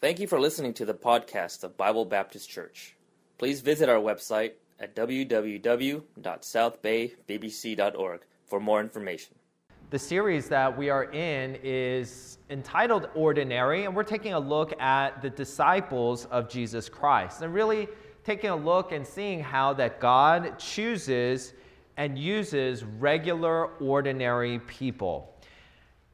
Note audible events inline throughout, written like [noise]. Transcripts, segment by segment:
Thank you for listening to the podcast of Bible Baptist Church. Please visit our website at www.southbaybbc.org for more information. The series that we are in is entitled Ordinary, and we're taking a look at the disciples of Jesus Christ and really taking a look and seeing how that God chooses and uses regular, ordinary people.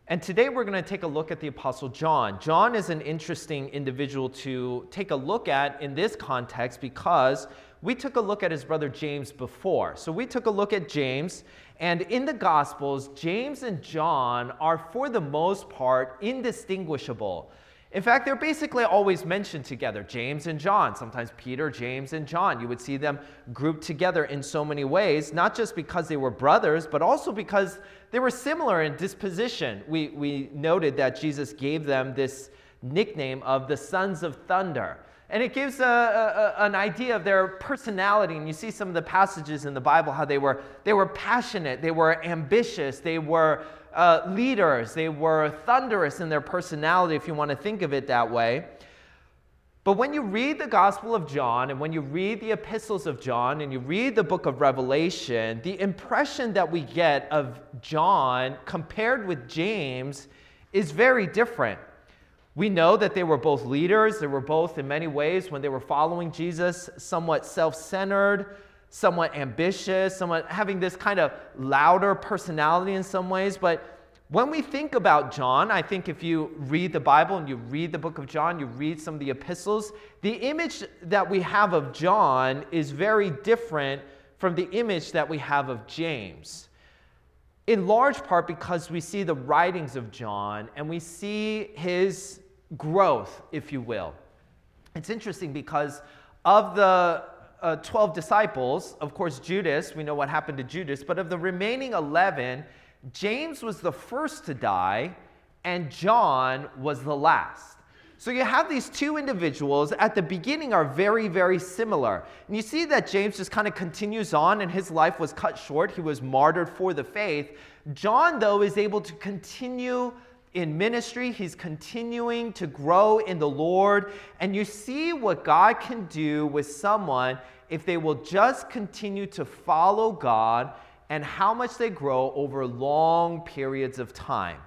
And today we're going to take a look at the Apostle John. John is an interesting individual to take a look at in this context because we took a look at his brother James before. So we took a look at James, and in the Gospels, James and John are for the most part indistinguishable. In fact, they're basically always mentioned together James and John, sometimes Peter, James, and John. You would see them grouped together in so many ways, not just because they were brothers, but also because they were similar in disposition. We, we noted that Jesus gave them this nickname of the sons of thunder. And it gives a, a, an idea of their personality. And you see some of the passages in the Bible how they were, they were passionate, they were ambitious, they were uh, leaders. They were thunderous in their personality, if you want to think of it that way. But when you read the Gospel of John and when you read the epistles of John and you read the book of Revelation, the impression that we get of John compared with James is very different. We know that they were both leaders. They were both, in many ways, when they were following Jesus, somewhat self centered, somewhat ambitious, somewhat having this kind of louder personality in some ways. But when we think about John, I think if you read the Bible and you read the book of John, you read some of the epistles, the image that we have of John is very different from the image that we have of James. In large part because we see the writings of John and we see his growth, if you will. It's interesting because of the uh, 12 disciples, of course, Judas, we know what happened to Judas, but of the remaining 11, James was the first to die, and John was the last. So you have these two individuals at the beginning are very, very similar. And you see that James just kind of continues on, and his life was cut short. He was martyred for the faith. John, though, is able to continue in ministry. He's continuing to grow in the Lord. And you see what God can do with someone if they will just continue to follow God and how much they grow over long periods of time.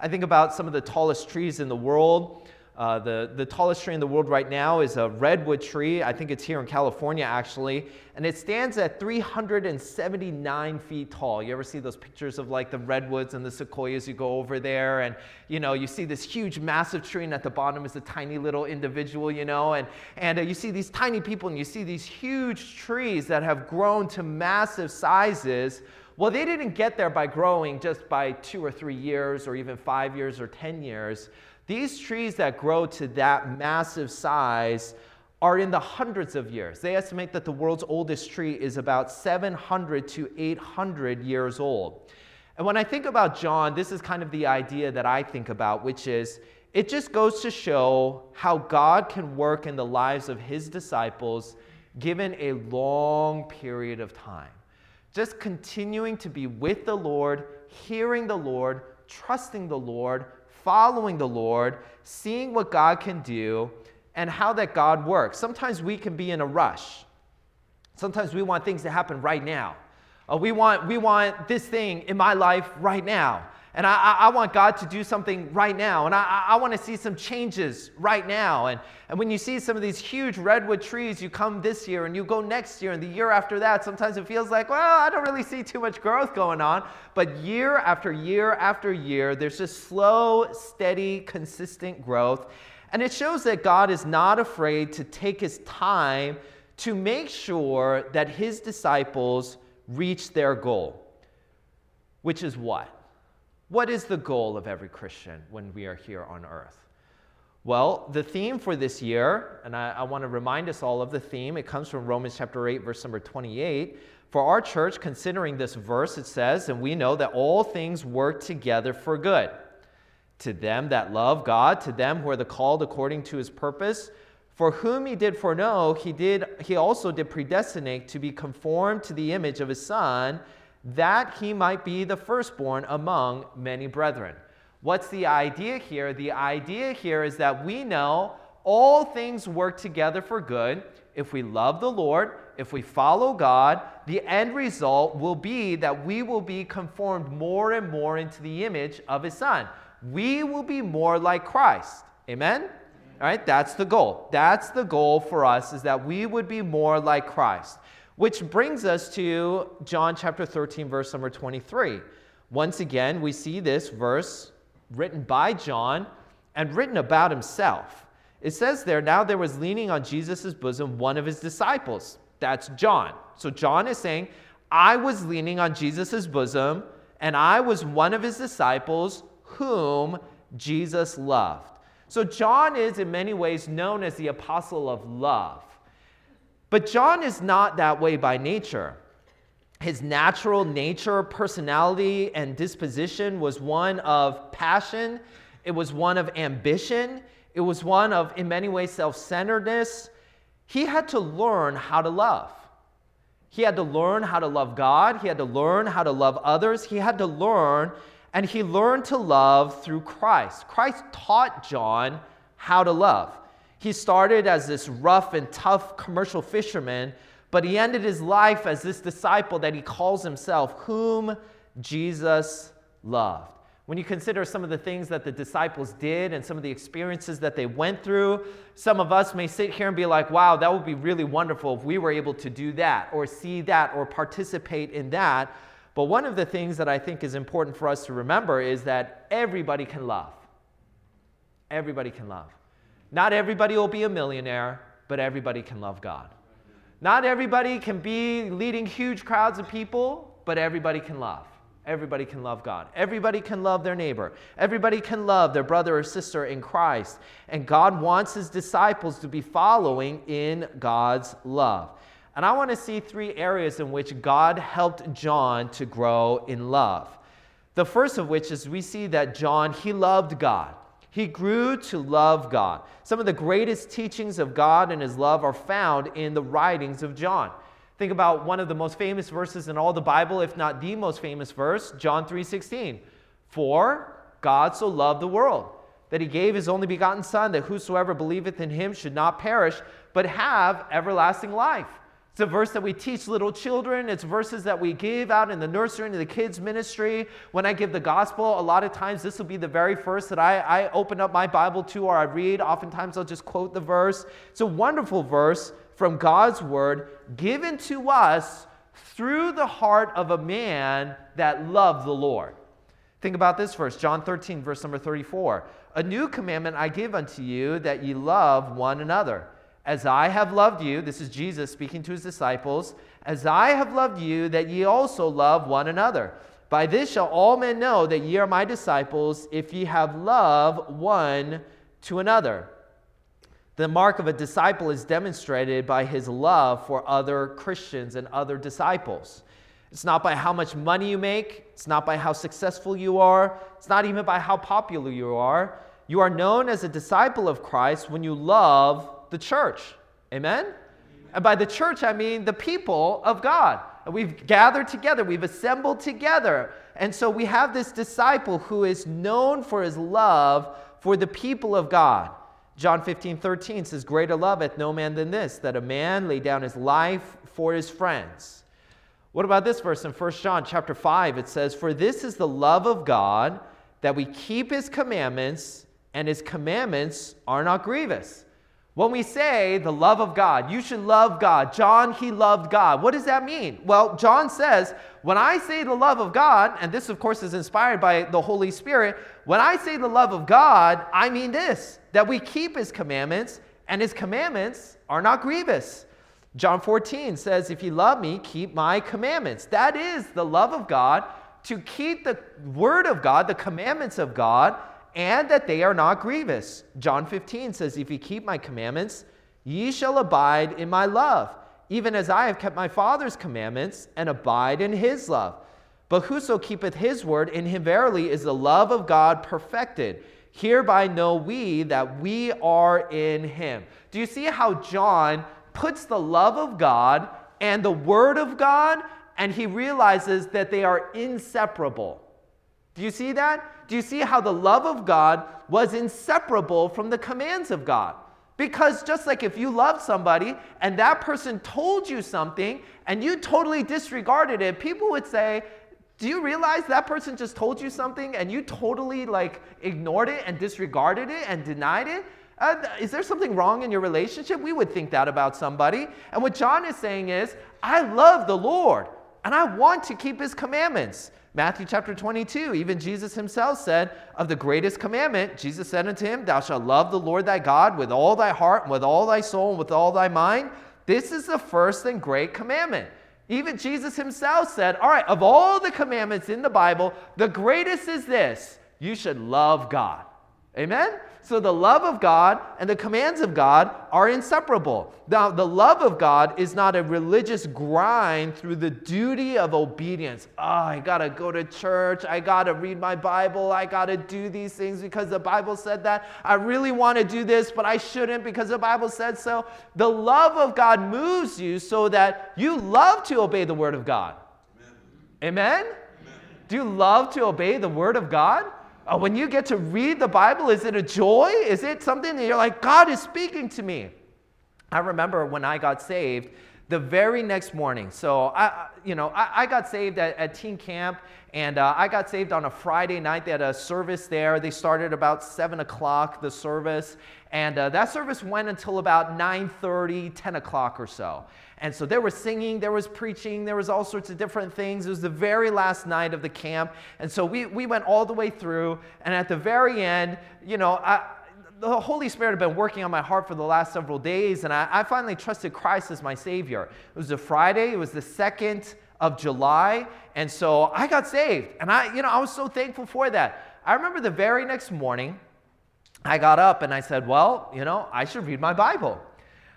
I think about some of the tallest trees in the world. Uh, the, the tallest tree in the world right now is a redwood tree. I think it's here in California, actually. And it stands at 379 feet tall. You ever see those pictures of like the redwoods and the sequoias? You go over there and, you know, you see this huge, massive tree, and at the bottom is a tiny little individual, you know, and, and uh, you see these tiny people and you see these huge trees that have grown to massive sizes. Well, they didn't get there by growing just by two or three years or even five years or 10 years. These trees that grow to that massive size are in the hundreds of years. They estimate that the world's oldest tree is about 700 to 800 years old. And when I think about John, this is kind of the idea that I think about, which is it just goes to show how God can work in the lives of his disciples given a long period of time. Just continuing to be with the Lord, hearing the Lord, trusting the Lord, following the Lord, seeing what God can do, and how that God works. Sometimes we can be in a rush. Sometimes we want things to happen right now. Uh, we, want, we want this thing in my life right now. And I, I, want God to do something right now. And I, I want to see some changes right now. And, and when you see some of these huge redwood trees, you come this year and you go next year and the year after that, sometimes it feels like, well, I don't really see too much growth going on. But year after year after year, there's just slow, steady, consistent growth. And it shows that God is not afraid to take his time to make sure that his disciples reach their goal, which is what? What is the goal of every Christian when we are here on earth? Well, the theme for this year, and I, I want to remind us all of the theme, it comes from Romans chapter 8, verse number 28. For our church, considering this verse, it says, And we know that all things work together for good. To them that love God, to them who are the called according to his purpose, for whom he did foreknow, he did he also did predestinate to be conformed to the image of his son that he might be the firstborn among many brethren. What's the idea here? The idea here is that we know all things work together for good if we love the Lord, if we follow God, the end result will be that we will be conformed more and more into the image of His Son. We will be more like Christ. Amen? All right, that's the goal. That's the goal for us, is that we would be more like Christ. Which brings us to John chapter 13, verse number 23. Once again, we see this verse written by John and written about himself. It says there, now there was leaning on Jesus' bosom one of his disciples. That's John. So John is saying, I was leaning on Jesus' bosom, and I was one of his disciples whom Jesus loved. So John is in many ways known as the apostle of love. But John is not that way by nature. His natural nature, personality, and disposition was one of passion, it was one of ambition, it was one of, in many ways, self centeredness. He had to learn how to love. He had to learn how to love God. He had to learn how to love others. He had to learn, and he learned to love through Christ. Christ taught John how to love. He started as this rough and tough commercial fisherman, but he ended his life as this disciple that he calls himself, whom Jesus loved. When you consider some of the things that the disciples did and some of the experiences that they went through, some of us may sit here and be like, wow, that would be really wonderful if we were able to do that or see that or participate in that. But one of the things that I think is important for us to remember is that everybody can love. Everybody can love. Not everybody will be a millionaire, but everybody can love God. Not everybody can be leading huge crowds of people, but everybody can love. Everybody can love God. Everybody can love their neighbor. Everybody can love their brother or sister in Christ. And God wants his disciples to be following in God's love. And I want to see three areas in which God helped John to grow in love. The first of which is we see that John, he loved God. He grew to love God. Some of the greatest teachings of God and his love are found in the writings of John. Think about one of the most famous verses in all the Bible, if not the most famous verse, John 3:16. For God so loved the world that he gave his only begotten son that whosoever believeth in him should not perish but have everlasting life. It's a verse that we teach little children. It's verses that we give out in the nursery and the kids' ministry. When I give the gospel, a lot of times this will be the very first that I, I open up my Bible to or I read. Oftentimes I'll just quote the verse. It's a wonderful verse from God's word given to us through the heart of a man that loved the Lord. Think about this verse, John 13, verse number 34. A new commandment I give unto you that ye love one another. As I have loved you, this is Jesus speaking to his disciples, as I have loved you, that ye also love one another. By this shall all men know that ye are my disciples, if ye have love one to another. The mark of a disciple is demonstrated by his love for other Christians and other disciples. It's not by how much money you make, it's not by how successful you are, it's not even by how popular you are. You are known as a disciple of Christ when you love the church. Amen? And by the church, I mean the people of God. We've gathered together, we've assembled together. And so we have this disciple who is known for his love for the people of God. John 15, 13 says, Greater love hath no man than this, that a man lay down his life for his friends. What about this verse in 1 John chapter 5? It says, For this is the love of God, that we keep his commandments, and his commandments are not grievous. When we say the love of God, you should love God. John, he loved God. What does that mean? Well, John says, when I say the love of God, and this, of course, is inspired by the Holy Spirit, when I say the love of God, I mean this that we keep his commandments, and his commandments are not grievous. John 14 says, If you love me, keep my commandments. That is the love of God, to keep the word of God, the commandments of God and that they are not grievous. John 15 says, If ye keep my commandments, ye shall abide in my love, even as I have kept my Father's commandments and abide in his love. But whoso keepeth his word, in him verily is the love of God perfected. Hereby know we that we are in him. Do you see how John puts the love of God and the word of God, and he realizes that they are inseparable? Do you see that? Do you see how the love of God was inseparable from the commands of God? Because just like if you love somebody and that person told you something and you totally disregarded it, people would say, do you realize that person just told you something and you totally like ignored it and disregarded it and denied it? Uh, is there something wrong in your relationship? We would think that about somebody. And what John is saying is, I love the Lord and I want to keep his commandments. Matthew chapter 22, even Jesus himself said, Of the greatest commandment, Jesus said unto him, Thou shalt love the Lord thy God with all thy heart, and with all thy soul, and with all thy mind. This is the first and great commandment. Even Jesus himself said, All right, of all the commandments in the Bible, the greatest is this you should love God. Amen? So the love of God and the commands of God are inseparable. Now, the love of God is not a religious grind through the duty of obedience. Oh, I gotta go to church. I gotta read my Bible. I gotta do these things because the Bible said that. I really wanna do this, but I shouldn't because the Bible said so. The love of God moves you so that you love to obey the Word of God. Amen? Amen? Amen. Do you love to obey the Word of God? Uh, when you get to read the Bible, is it a joy? Is it something that you're like, God is speaking to me? I remember when I got saved, the very next morning. So I, you know, I, I got saved at, at, teen camp, and uh, I got saved on a Friday night. They had a service there. They started about seven o'clock. The service, and uh, that service went until about 9:30, 10 o'clock or so. And so there was singing, there was preaching, there was all sorts of different things. It was the very last night of the camp. And so we, we went all the way through. And at the very end, you know, I, the Holy Spirit had been working on my heart for the last several days. And I, I finally trusted Christ as my Savior. It was a Friday, it was the second of July. And so I got saved. And I, you know, I was so thankful for that. I remember the very next morning, I got up and I said, Well, you know, I should read my Bible.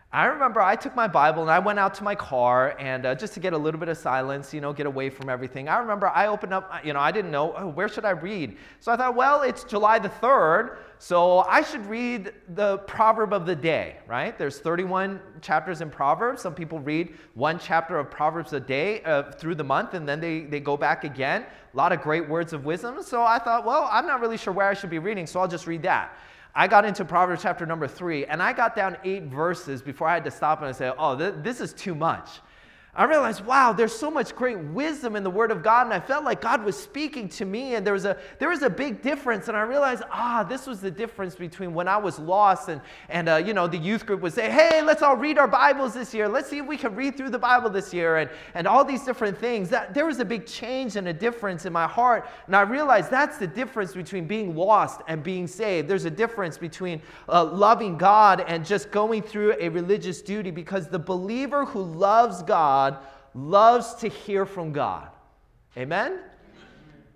I remember I took my Bible and I went out to my car and uh, just to get a little bit of silence, you know, get away from everything. I remember I opened up, you know, I didn't know, oh, where should I read? So I thought, well, it's July the 3rd, so I should read the proverb of the day, right? There's 31 chapters in Proverbs. Some people read one chapter of Proverbs a day uh, through the month and then they, they go back again. A lot of great words of wisdom. So I thought, well, I'm not really sure where I should be reading, so I'll just read that. I got into Proverbs chapter number three, and I got down eight verses before I had to stop and say, oh, th- this is too much. I realized, wow, there's so much great wisdom in the Word of God, and I felt like God was speaking to me, and there was a there was a big difference, and I realized, ah, this was the difference between when I was lost, and and uh, you know the youth group would say, hey, let's all read our Bibles this year. Let's see if we can read through the Bible this year, and and all these different things. That there was a big change and a difference in my heart, and I realized that's the difference between being lost and being saved. There's a difference between uh, loving God and just going through a religious duty, because the believer who loves God God loves to hear from God. Amen?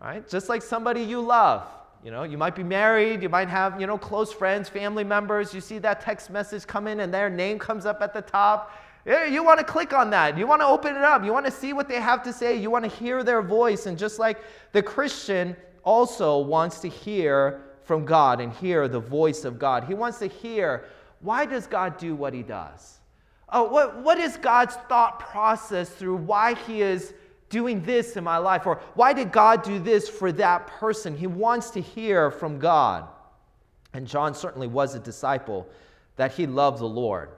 Right? Just like somebody you love. You know, you might be married, you might have, you know, close friends, family members. You see that text message come in and their name comes up at the top. You want to click on that. You want to open it up. You want to see what they have to say. You want to hear their voice. And just like the Christian also wants to hear from God and hear the voice of God, he wants to hear why does God do what he does? Oh, what, what is God's thought process through why He is doing this in my life? Or why did God do this for that person? He wants to hear from God. And John certainly was a disciple that he loved the Lord.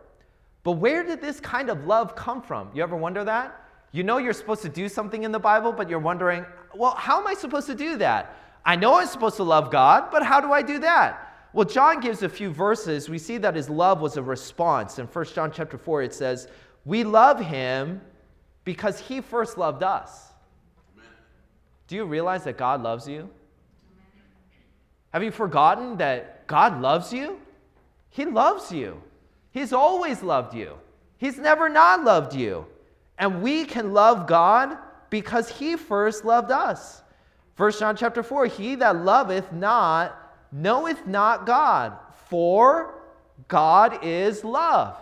But where did this kind of love come from? You ever wonder that? You know you're supposed to do something in the Bible, but you're wondering, well, how am I supposed to do that? I know I'm supposed to love God, but how do I do that? Well, John gives a few verses. We see that his love was a response. In 1 John chapter 4, it says, We love him because he first loved us. Amen. Do you realize that God loves you? Amen. Have you forgotten that God loves you? He loves you. He's always loved you. He's never not loved you. And we can love God because he first loved us. 1 John chapter 4, he that loveth not knoweth not God, for God is love.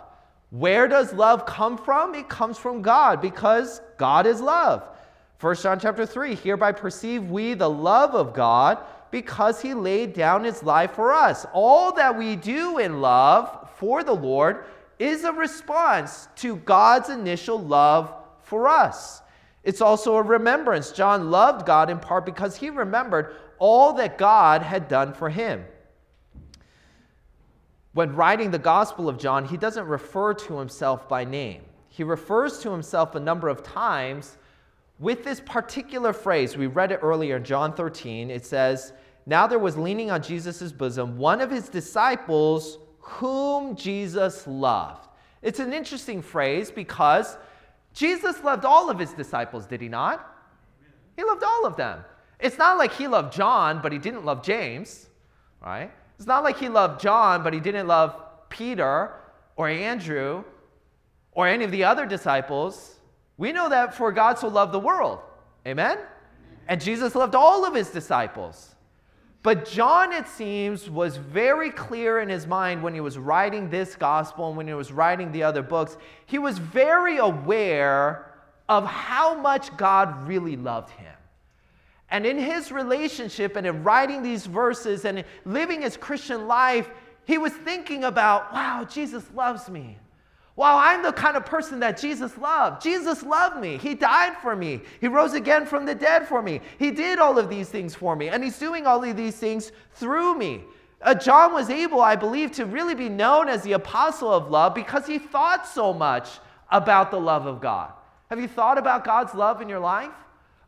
Where does love come from? It comes from God because God is love. 1 John chapter 3 Hereby perceive we the love of God because he laid down his life for us. All that we do in love for the Lord is a response to God's initial love for us. It's also a remembrance. John loved God in part because he remembered all that God had done for him. when writing the Gospel of John, he doesn't refer to himself by name. He refers to himself a number of times with this particular phrase. We read it earlier in John 13. It says, Now there was leaning on Jesus' bosom one of his disciples whom Jesus loved. It's an interesting phrase because Jesus loved all of his disciples, did he not? He loved all of them. It's not like he loved John, but he didn't love James, right? It's not like he loved John, but he didn't love Peter or Andrew or any of the other disciples. We know that for God so loved the world. Amen? And Jesus loved all of his disciples. But John, it seems, was very clear in his mind when he was writing this gospel and when he was writing the other books. He was very aware of how much God really loved him. And in his relationship and in writing these verses and living his Christian life, he was thinking about, wow, Jesus loves me. Wow, I'm the kind of person that Jesus loved. Jesus loved me. He died for me. He rose again from the dead for me. He did all of these things for me. And he's doing all of these things through me. Uh, John was able, I believe, to really be known as the apostle of love because he thought so much about the love of God. Have you thought about God's love in your life?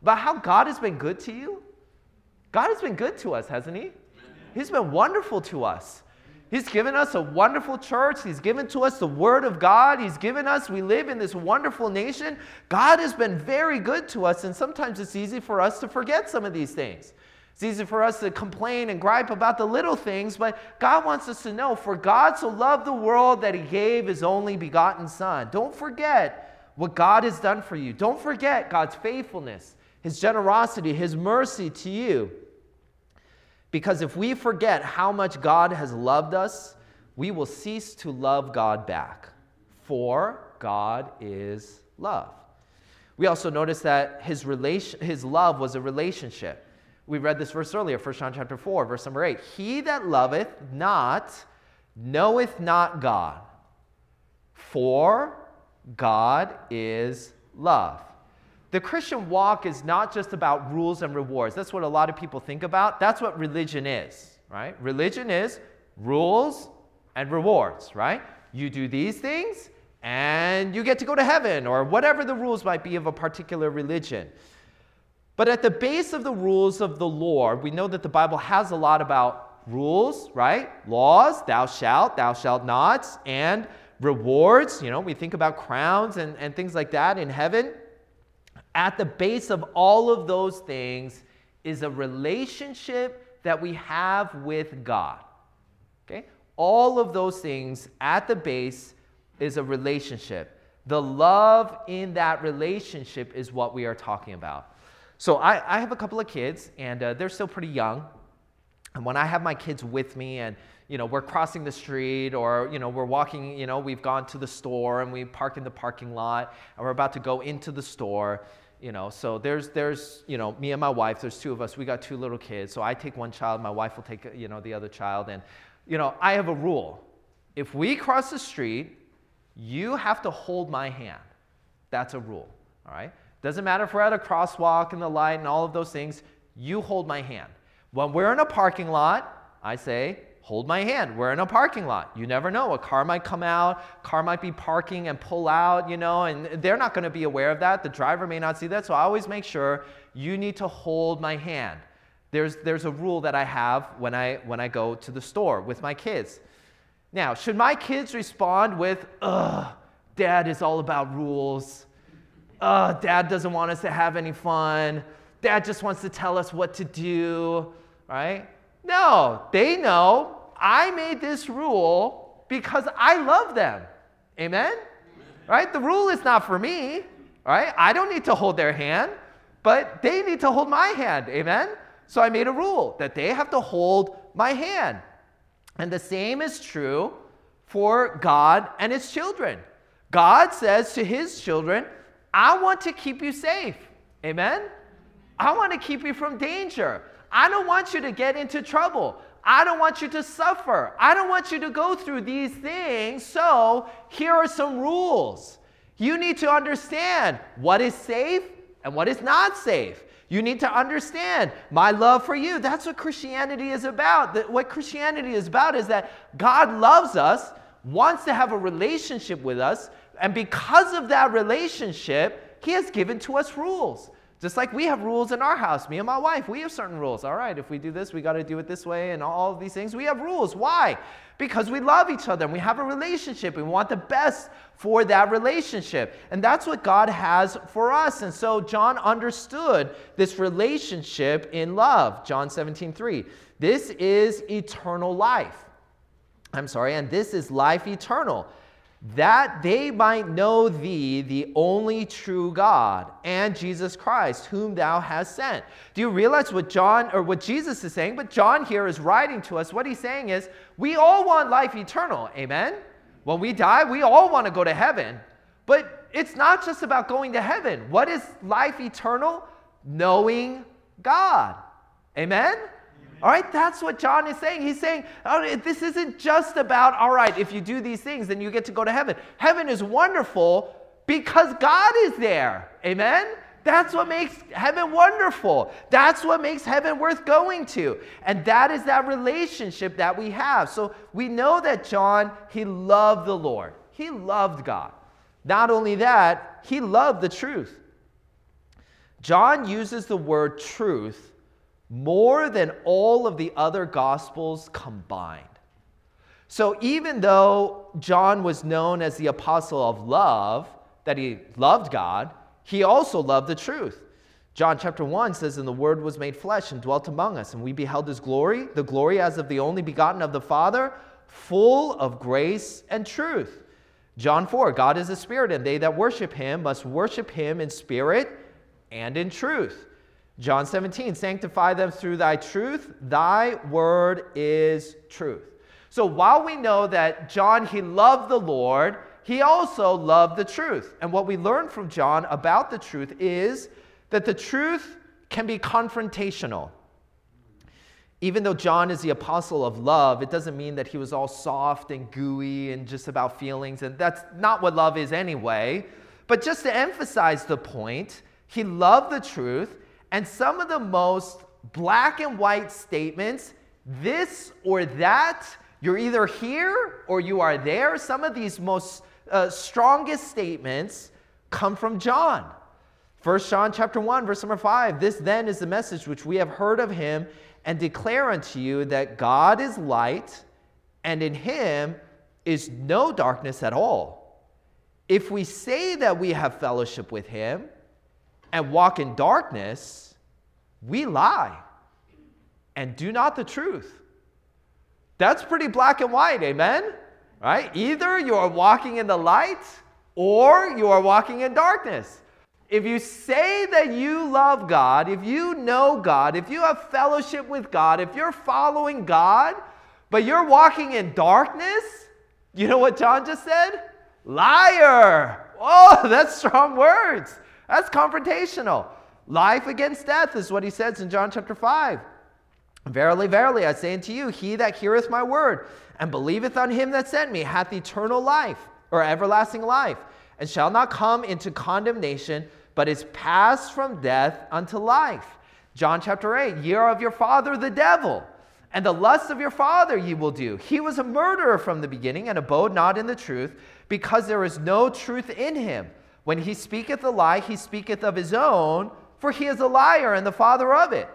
About how God has been good to you? God has been good to us, hasn't He? He's been wonderful to us. He's given us a wonderful church. He's given to us the Word of God. He's given us, we live in this wonderful nation. God has been very good to us, and sometimes it's easy for us to forget some of these things. It's easy for us to complain and gripe about the little things, but God wants us to know for God so loved the world that He gave His only begotten Son. Don't forget what God has done for you. Don't forget God's faithfulness, His generosity, His mercy to you. Because if we forget how much God has loved us, we will cease to love God back. For God is love. We also notice that his, relation, his love was a relationship. We read this verse earlier, 1 John chapter 4, verse number 8. He that loveth not knoweth not God, for God is love. The Christian walk is not just about rules and rewards. That's what a lot of people think about. That's what religion is, right? Religion is rules and rewards, right? You do these things and you get to go to heaven or whatever the rules might be of a particular religion. But at the base of the rules of the Lord, we know that the Bible has a lot about rules, right? Laws, thou shalt, thou shalt not, and rewards. You know, we think about crowns and, and things like that in heaven. At the base of all of those things is a relationship that we have with God. Okay? All of those things at the base is a relationship. The love in that relationship is what we are talking about. So I, I have a couple of kids, and uh, they're still pretty young. And when I have my kids with me, and you know we're crossing the street, or you know we're walking, you know we've gone to the store, and we park in the parking lot, and we're about to go into the store you know so there's there's you know me and my wife there's two of us we got two little kids so i take one child my wife will take you know the other child and you know i have a rule. If we cross the street you have to hold my hand. That's a rule all right? Doesn't matter if we're at a crosswalk and the light and all of those things you hold my hand. When we're in a parking lot i say hold my hand. We're in a parking lot. You never know. A car might come out, car might be parking and pull out, you know, and they're not going to be aware of that. The driver may not see that. So I always make sure you need to hold my hand. There's, there's a rule that I have when I, when I go to the store with my kids. Now, should my kids respond with, ugh, dad is all about rules. Ugh, dad doesn't want us to have any fun. Dad just wants to tell us what to do, right? No, they know I made this rule because I love them. Amen? Right? The rule is not for me, right? I don't need to hold their hand, but they need to hold my hand. Amen? So I made a rule that they have to hold my hand. And the same is true for God and his children. God says to his children, I want to keep you safe. Amen? I want to keep you from danger. I don't want you to get into trouble. I don't want you to suffer. I don't want you to go through these things. So, here are some rules. You need to understand what is safe and what is not safe. You need to understand my love for you. That's what Christianity is about. What Christianity is about is that God loves us, wants to have a relationship with us, and because of that relationship, He has given to us rules. Just like we have rules in our house, me and my wife, we have certain rules. All right, if we do this, we got to do it this way, and all of these things. We have rules. Why? Because we love each other and we have a relationship. We want the best for that relationship. And that's what God has for us. And so John understood this relationship in love. John 17, 3. This is eternal life. I'm sorry, and this is life eternal that they might know thee, the only true God, and Jesus Christ, whom thou hast sent. Do you realize what John or what Jesus is saying? But John here is writing to us. What he's saying is, we all want life eternal. Amen? When we die, we all want to go to heaven. But it's not just about going to heaven. What is life eternal? Knowing God. Amen? All right, that's what John is saying. He's saying, oh, this isn't just about, all right, if you do these things, then you get to go to heaven. Heaven is wonderful because God is there. Amen? That's what makes heaven wonderful. That's what makes heaven worth going to. And that is that relationship that we have. So we know that John, he loved the Lord, he loved God. Not only that, he loved the truth. John uses the word truth more than all of the other gospels combined. So even though John was known as the apostle of love, that he loved God, he also loved the truth. John chapter 1 says, And the Word was made flesh and dwelt among us, and we beheld his glory, the glory as of the only begotten of the Father, full of grace and truth. John 4, God is a spirit, and they that worship him must worship him in spirit and in truth. John 17, sanctify them through thy truth. Thy word is truth. So while we know that John, he loved the Lord, he also loved the truth. And what we learn from John about the truth is that the truth can be confrontational. Even though John is the apostle of love, it doesn't mean that he was all soft and gooey and just about feelings. And that's not what love is anyway. But just to emphasize the point, he loved the truth and some of the most black and white statements, this or that, you're either here or you are there. Some of these most uh, strongest statements come from John. 1 John chapter 1 verse number 5 This then is the message which we have heard of him and declare unto you that God is light and in him is no darkness at all. If we say that we have fellowship with him and walk in darkness, we lie and do not the truth. That's pretty black and white, amen? Right? Either you are walking in the light or you are walking in darkness. If you say that you love God, if you know God, if you have fellowship with God, if you're following God, but you're walking in darkness, you know what John just said? Liar. Oh, [laughs] that's strong words. That's confrontational. Life against death is what he says in John chapter 5. Verily, verily, I say unto you, he that heareth my word and believeth on him that sent me hath eternal life, or everlasting life, and shall not come into condemnation, but is passed from death unto life. John chapter 8, ye are of your father the devil, and the lust of your father ye will do. He was a murderer from the beginning, and abode not in the truth, because there is no truth in him. When he speaketh a lie, he speaketh of his own, for he is a liar and the father of it.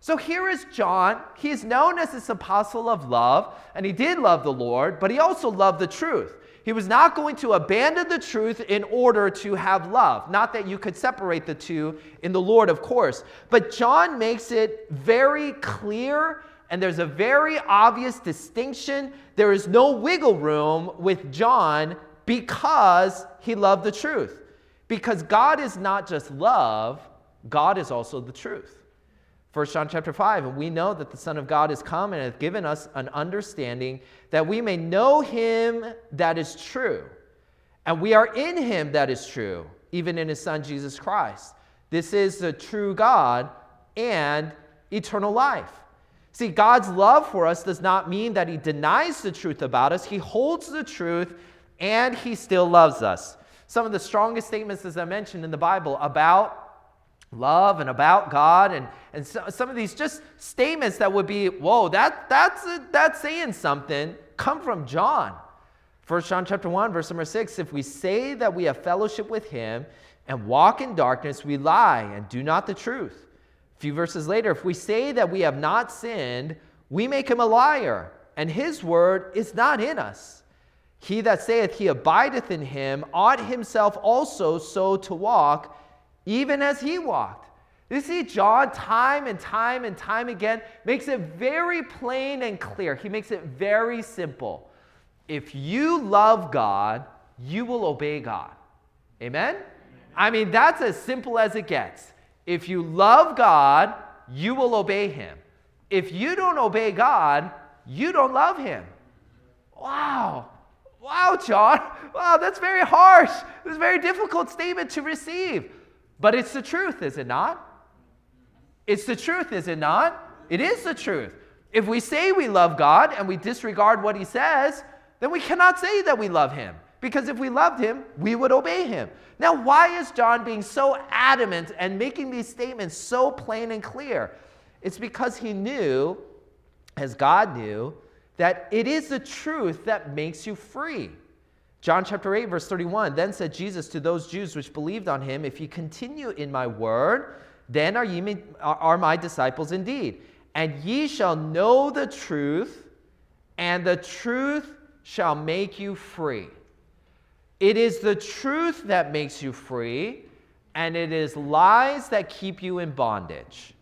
So here is John. He is known as this apostle of love, and he did love the Lord, but he also loved the truth. He was not going to abandon the truth in order to have love. Not that you could separate the two in the Lord, of course. But John makes it very clear, and there's a very obvious distinction. There is no wiggle room with John because he loved the truth. Because God is not just love, God is also the truth. 1 John chapter 5, and we know that the Son of God is come and hath given us an understanding that we may know him that is true. And we are in him that is true, even in his Son Jesus Christ. This is the true God and eternal life. See, God's love for us does not mean that he denies the truth about us, he holds the truth and he still loves us some of the strongest statements, as I mentioned in the Bible, about love and about God and, and so, some of these just statements that would be, whoa, that, that's, a, that's saying something, come from John. 1 John chapter 1, verse number 6, if we say that we have fellowship with him and walk in darkness, we lie and do not the truth. A few verses later, if we say that we have not sinned, we make him a liar, and his word is not in us. He that saith he abideth in him ought himself also so to walk, even as he walked. You see, John, time and time and time again, makes it very plain and clear. He makes it very simple if you love God, you will obey God. Amen? I mean, that's as simple as it gets. If you love God, you will obey Him. If you don't obey God, you don't love Him. Wow. Wow, John. Wow, that's very harsh. It's a very difficult statement to receive. But it's the truth, is it not? It's the truth, is it not? It is the truth. If we say we love God and we disregard what He says, then we cannot say that we love him. Because if we loved him, we would obey him. Now, why is John being so adamant and making these statements so plain and clear? It's because he knew, as God knew, that it is the truth that makes you free. John chapter 8, verse 31 Then said Jesus to those Jews which believed on him, If ye continue in my word, then are ye are my disciples indeed. And ye shall know the truth, and the truth shall make you free. It is the truth that makes you free, and it is lies that keep you in bondage.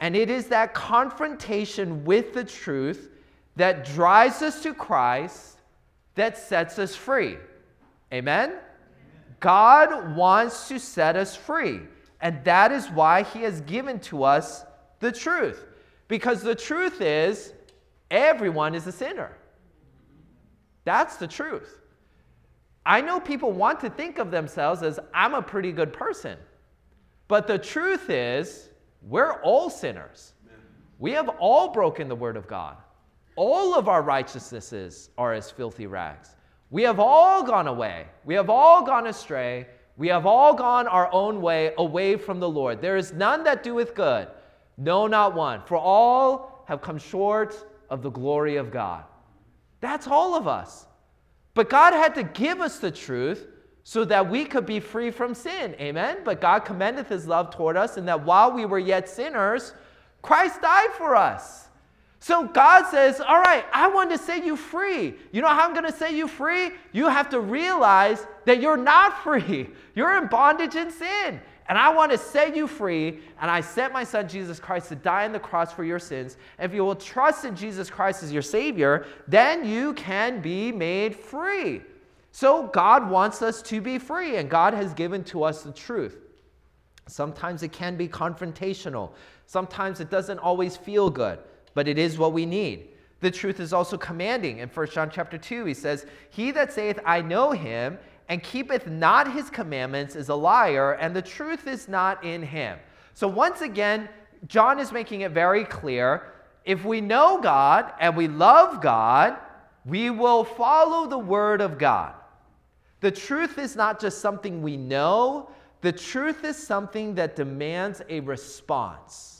And it is that confrontation with the truth that drives us to Christ that sets us free. Amen? Amen? God wants to set us free. And that is why He has given to us the truth. Because the truth is, everyone is a sinner. That's the truth. I know people want to think of themselves as, I'm a pretty good person. But the truth is, we're all sinners. We have all broken the word of God. All of our righteousnesses are as filthy rags. We have all gone away. We have all gone astray. We have all gone our own way away from the Lord. There is none that doeth good, no, not one. For all have come short of the glory of God. That's all of us. But God had to give us the truth so that we could be free from sin. Amen? But God commendeth his love toward us, and that while we were yet sinners, Christ died for us. So God says, All right, I want to set you free. You know how I'm going to set you free? You have to realize that you're not [laughs] free, you're in bondage and sin. And I want to set you free. And I sent my son Jesus Christ to die on the cross for your sins. If you will trust in Jesus Christ as your Savior, then you can be made free. So God wants us to be free, and God has given to us the truth. Sometimes it can be confrontational, sometimes it doesn't always feel good, but it is what we need. The truth is also commanding. In 1 John chapter 2, he says, He that saith, I know him, and keepeth not his commandments is a liar, and the truth is not in him. So, once again, John is making it very clear if we know God and we love God, we will follow the word of God. The truth is not just something we know, the truth is something that demands a response.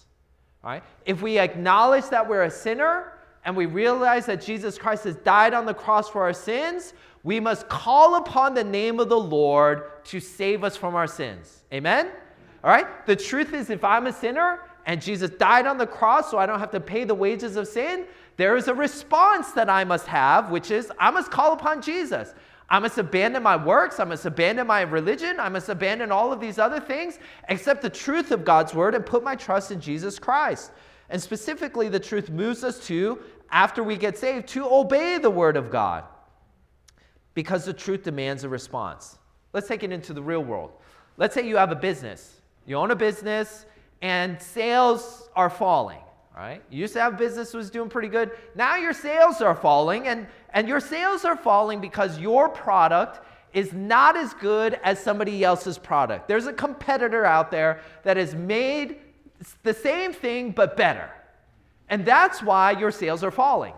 Right? If we acknowledge that we're a sinner and we realize that Jesus Christ has died on the cross for our sins, we must call upon the name of the Lord to save us from our sins. Amen? All right? The truth is, if I'm a sinner and Jesus died on the cross so I don't have to pay the wages of sin, there is a response that I must have, which is I must call upon Jesus. I must abandon my works. I must abandon my religion. I must abandon all of these other things, accept the truth of God's word, and put my trust in Jesus Christ. And specifically, the truth moves us to, after we get saved, to obey the word of God because the truth demands a response. Let's take it into the real world. Let's say you have a business. You own a business and sales are falling, right? You used to have business was doing pretty good. Now your sales are falling and and your sales are falling because your product is not as good as somebody else's product. There's a competitor out there that has made the same thing but better. And that's why your sales are falling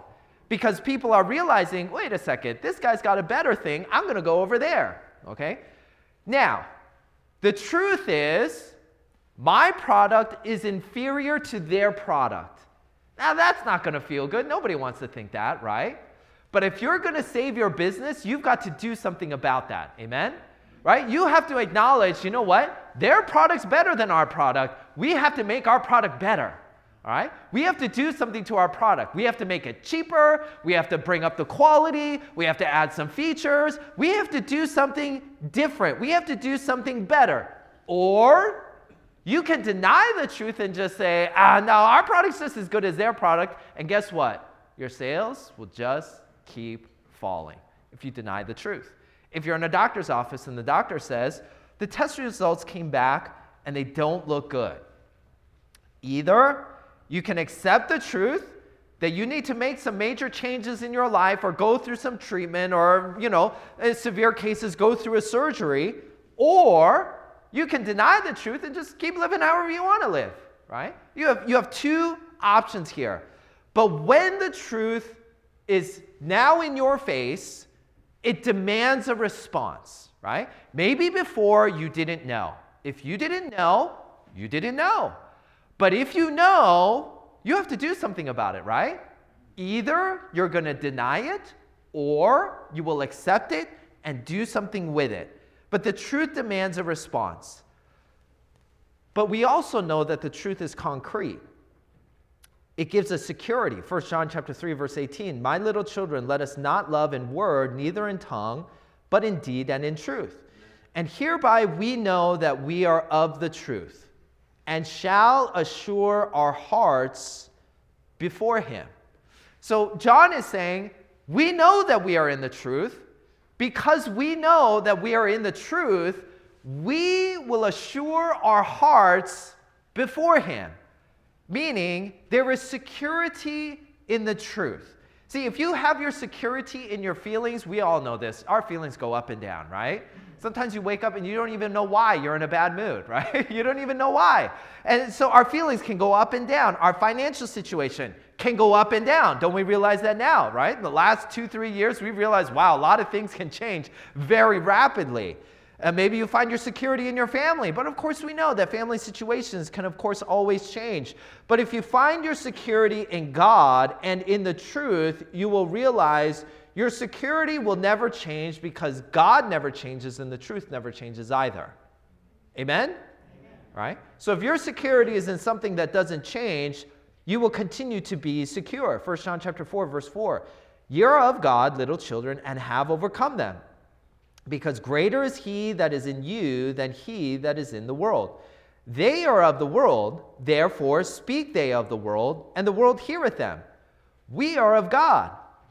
because people are realizing wait a second, this guy's got a better thing. I'm going to go over there. Okay? Now, the truth is, my product is inferior to their product. Now, that's not going to feel good. Nobody wants to think that, right? But if you're going to save your business, you've got to do something about that. Amen? Right? You have to acknowledge, you know what? Their product's better than our product. We have to make our product better. All right? We have to do something to our product. We have to make it cheaper. We have to bring up the quality. We have to add some features. We have to do something different. We have to do something better. Or you can deny the truth and just say, ah, no, our product's just as good as their product. And guess what? Your sales will just keep falling if you deny the truth. If you're in a doctor's office and the doctor says, the test results came back and they don't look good. Either you can accept the truth that you need to make some major changes in your life or go through some treatment or, you know, in severe cases, go through a surgery, or you can deny the truth and just keep living however you want to live, right? You have, you have two options here. But when the truth is now in your face, it demands a response, right? Maybe before you didn't know. If you didn't know, you didn't know. But if you know, you have to do something about it, right? Either you're going to deny it or you will accept it and do something with it. But the truth demands a response. But we also know that the truth is concrete. It gives us security. 1 John chapter 3 verse 18, "My little children, let us not love in word, neither in tongue, but in deed and in truth." And hereby we know that we are of the truth and shall assure our hearts before him. So John is saying, we know that we are in the truth. Because we know that we are in the truth, we will assure our hearts before him. Meaning, there is security in the truth. See, if you have your security in your feelings, we all know this. Our feelings go up and down, right? Sometimes you wake up and you don't even know why you're in a bad mood, [laughs] right? you don't even know why. And so our feelings can go up and down. Our financial situation can go up and down. Don't we realize that now, right? In the last two, three years, we've realized, wow, a lot of things can change very rapidly. And maybe you find your security in your family. But of course, we know that family situations can, of course, always change. But if you find your security in God and in the truth, you will realize your security will never change because God never changes and the truth never changes either. Amen? Right? So if your security is in something that doesn't change, you will continue to be secure. 1 John chapter 4 verse 4. You're of God, little children, and have overcome them. Because greater is he that is in you than he that is in the world. They are of the world, therefore speak they of the world, and the world heareth them. We are of God.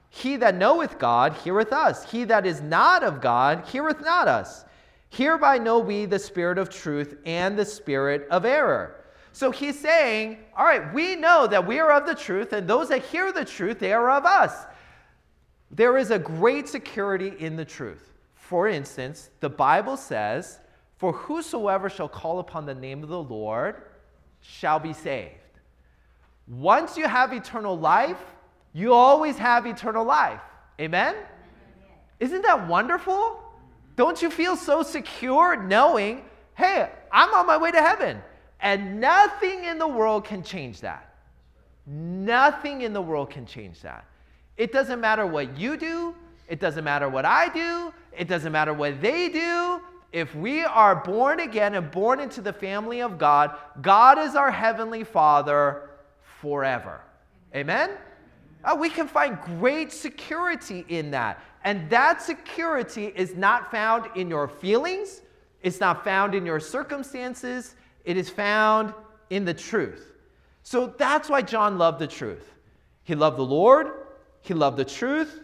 He that knoweth God heareth us. He that is not of God heareth not us. Hereby know we the spirit of truth and the spirit of error. So he's saying, all right, we know that we are of the truth, and those that hear the truth, they are of us. There is a great security in the truth. For instance, the Bible says, For whosoever shall call upon the name of the Lord shall be saved. Once you have eternal life, you always have eternal life. Amen? Isn't that wonderful? Don't you feel so secure knowing, hey, I'm on my way to heaven? And nothing in the world can change that. Nothing in the world can change that. It doesn't matter what you do, it doesn't matter what I do, it doesn't matter what they do. If we are born again and born into the family of God, God is our heavenly Father forever. Amen? Uh, we can find great security in that. And that security is not found in your feelings, it's not found in your circumstances, it is found in the truth. So that's why John loved the truth. He loved the Lord, he loved the truth,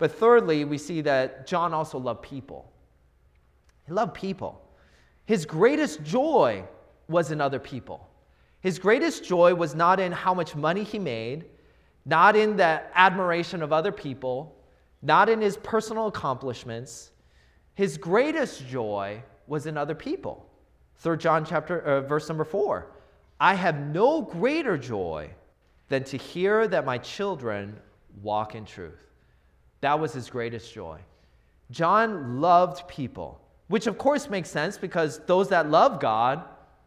but thirdly, we see that John also loved people. He loved people. His greatest joy was in other people. His greatest joy was not in how much money he made not in the admiration of other people, not in his personal accomplishments. His greatest joy was in other people. 3 John chapter uh, verse number 4. I have no greater joy than to hear that my children walk in truth. That was his greatest joy. John loved people, which of course makes sense because those that love God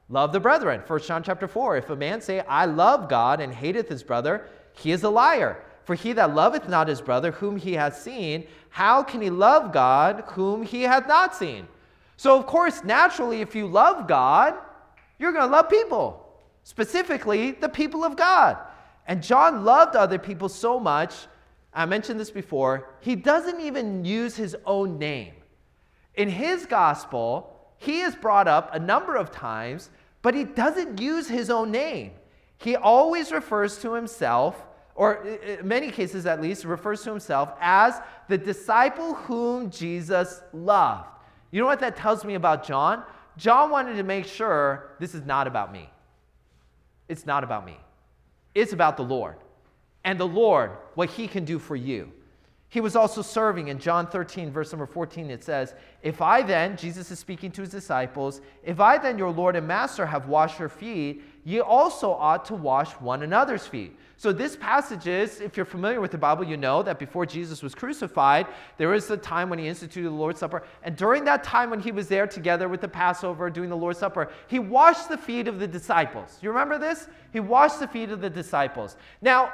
love the brethren. 1 John chapter 4. If a man say, I love God and hateth his brother, he is a liar. For he that loveth not his brother whom he hath seen, how can he love God whom he hath not seen? So, of course, naturally, if you love God, you're going to love people, specifically the people of God. And John loved other people so much, I mentioned this before, he doesn't even use his own name. In his gospel, he is brought up a number of times, but he doesn't use his own name. He always refers to himself, or in many cases at least, refers to himself as the disciple whom Jesus loved. You know what that tells me about John? John wanted to make sure this is not about me. It's not about me. It's about the Lord. And the Lord, what he can do for you. He was also serving in John 13, verse number 14. It says, If I then, Jesus is speaking to his disciples, if I then, your Lord and Master, have washed your feet, ye also ought to wash one another's feet. So, this passage is, if you're familiar with the Bible, you know that before Jesus was crucified, there was a time when he instituted the Lord's Supper. And during that time when he was there together with the Passover doing the Lord's Supper, he washed the feet of the disciples. You remember this? He washed the feet of the disciples. Now,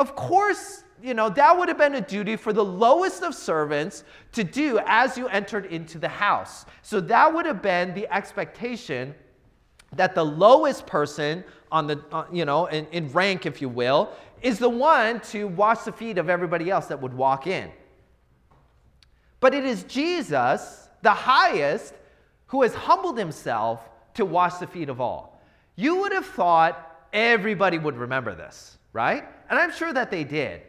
of course, you know, that would have been a duty for the lowest of servants to do as you entered into the house. So that would have been the expectation that the lowest person on the, uh, you know, in, in rank, if you will, is the one to wash the feet of everybody else that would walk in. But it is Jesus, the highest, who has humbled himself to wash the feet of all. You would have thought everybody would remember this, right? And I'm sure that they did.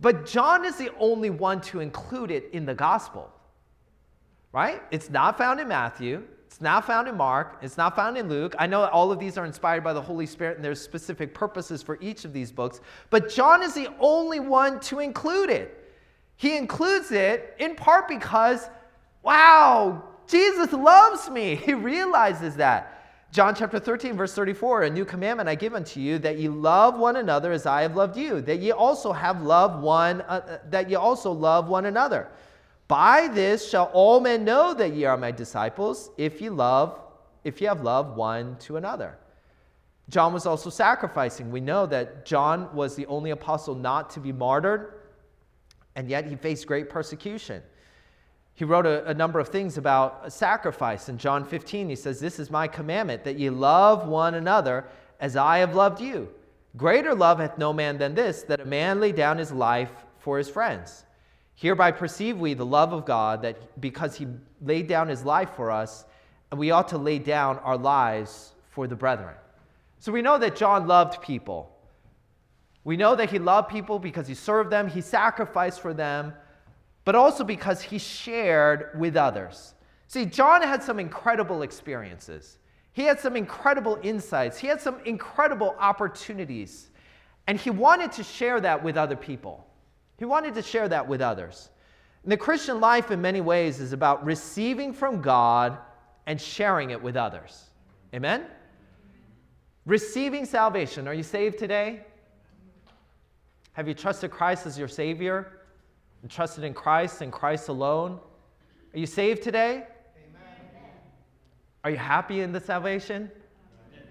But John is the only one to include it in the gospel, right? It's not found in Matthew. It's not found in Mark. It's not found in Luke. I know all of these are inspired by the Holy Spirit and there's specific purposes for each of these books. But John is the only one to include it. He includes it in part because, wow, Jesus loves me. [laughs] He realizes that. John chapter 13, verse 34 A new commandment I give unto you, that ye love one another as I have loved you, that ye also have loved one, uh, uh, that ye also love one another. By this shall all men know that ye are my disciples, if ye love, if ye have love one to another. John was also sacrificing. We know that John was the only apostle not to be martyred, and yet he faced great persecution. He wrote a, a, number of things about sacrifice. In John 15, he says, This is my commandment, that ye love one another as I have loved you. Greater love hath no man than this, that a man lay down his life for his friends. Hereby perceive we the love of God, that because he laid down his life for us, and we ought to lay down our lives for the brethren. So we know that John loved people. We know that he loved people because he served them, he sacrificed for them but also because he shared with others. See, John had some incredible experiences. He had some incredible insights. He had some incredible opportunities. And he wanted to share that with other people. He wanted to share that with others. And the Christian life, in many ways, is about receiving from God and sharing it with others. Amen? Receiving salvation. Are you saved today? Have you trusted Christ as your Savior? And trusted in Christ and Christ alone? Are you saved today? Amen. Are you happy in the salvation? Amen.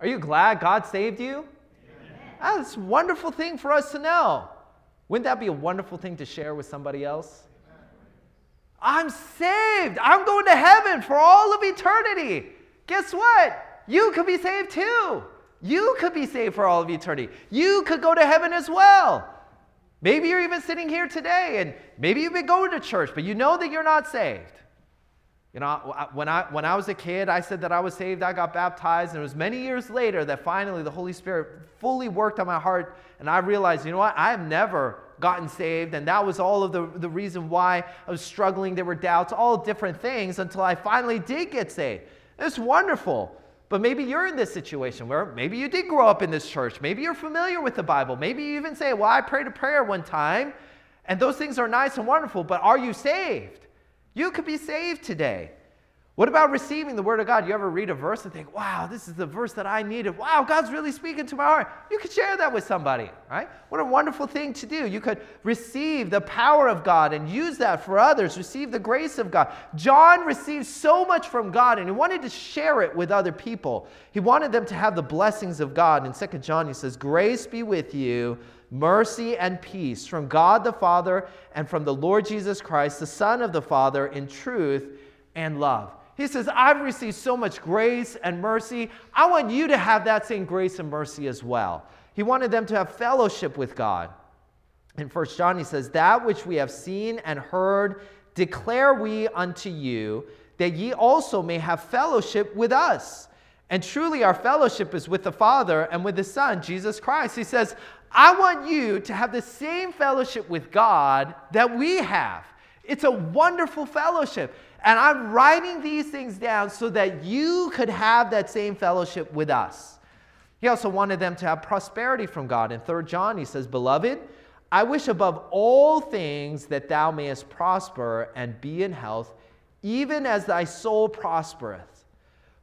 Are you glad God saved you? That's a wonderful thing for us to know. Wouldn't that be a wonderful thing to share with somebody else? I'm saved. I'm going to heaven for all of eternity. Guess what? You could be saved too. You could be saved for all of eternity. You could go to heaven as well. Maybe you're even sitting here today and maybe you've been going to church, but you know that you're not saved. You know, when I, when I was a kid, I said that I was saved, I got baptized, and it was many years later that finally the Holy Spirit fully worked on my heart, and I realized, you know what, I have never gotten saved, and that was all of the, the reason why I was struggling. There were doubts, all different things until I finally did get saved. It's wonderful. But maybe you're in this situation where maybe you did grow up in this church. Maybe you're familiar with the Bible. Maybe you even say, Well, I prayed a prayer one time, and those things are nice and wonderful, but are you saved? You could be saved today. What about receiving the Word of God? You ever read a verse and think, wow, this is the verse that I needed. Wow, God's really speaking to my heart. You could share that with somebody, right? What a wonderful thing to do. You could receive the power of God and use that for others, receive the grace of God. John received so much from God and he wanted to share it with other people. He wanted them to have the blessings of God. In 2 John, he says, Grace be with you, mercy and peace from God the Father and from the Lord Jesus Christ, the Son of the Father, in truth and love. He says, I've received so much grace and mercy. I want you to have that same grace and mercy as well. He wanted them to have fellowship with God. In 1 John, he says, That which we have seen and heard declare we unto you, that ye also may have fellowship with us. And truly, our fellowship is with the Father and with the Son, Jesus Christ. He says, I want you to have the same fellowship with God that we have. It's a wonderful fellowship. And I'm writing these things down so that you could have that same fellowship with us. He also wanted them to have prosperity from God. In 3 John, he says, Beloved, I wish above all things that thou mayest prosper and be in health, even as thy soul prospereth.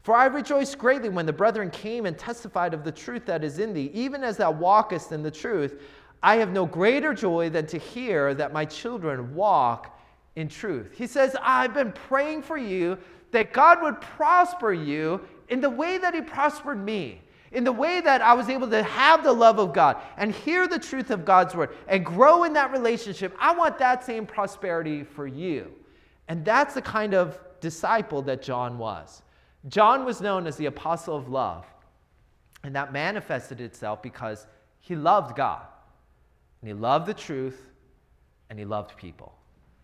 For I rejoiced greatly when the brethren came and testified of the truth that is in thee, even as thou walkest in the truth. I have no greater joy than to hear that my children walk in truth. He says, I've been praying for you that God would prosper you in the way that He prospered me, in the way that I was able to have the love of God and hear the truth of God's word and grow in that relationship. I want that same prosperity for you. And that's the kind of disciple that John was. John was known as the apostle of love, and that manifested itself because he loved God, and he loved the truth, and he loved people.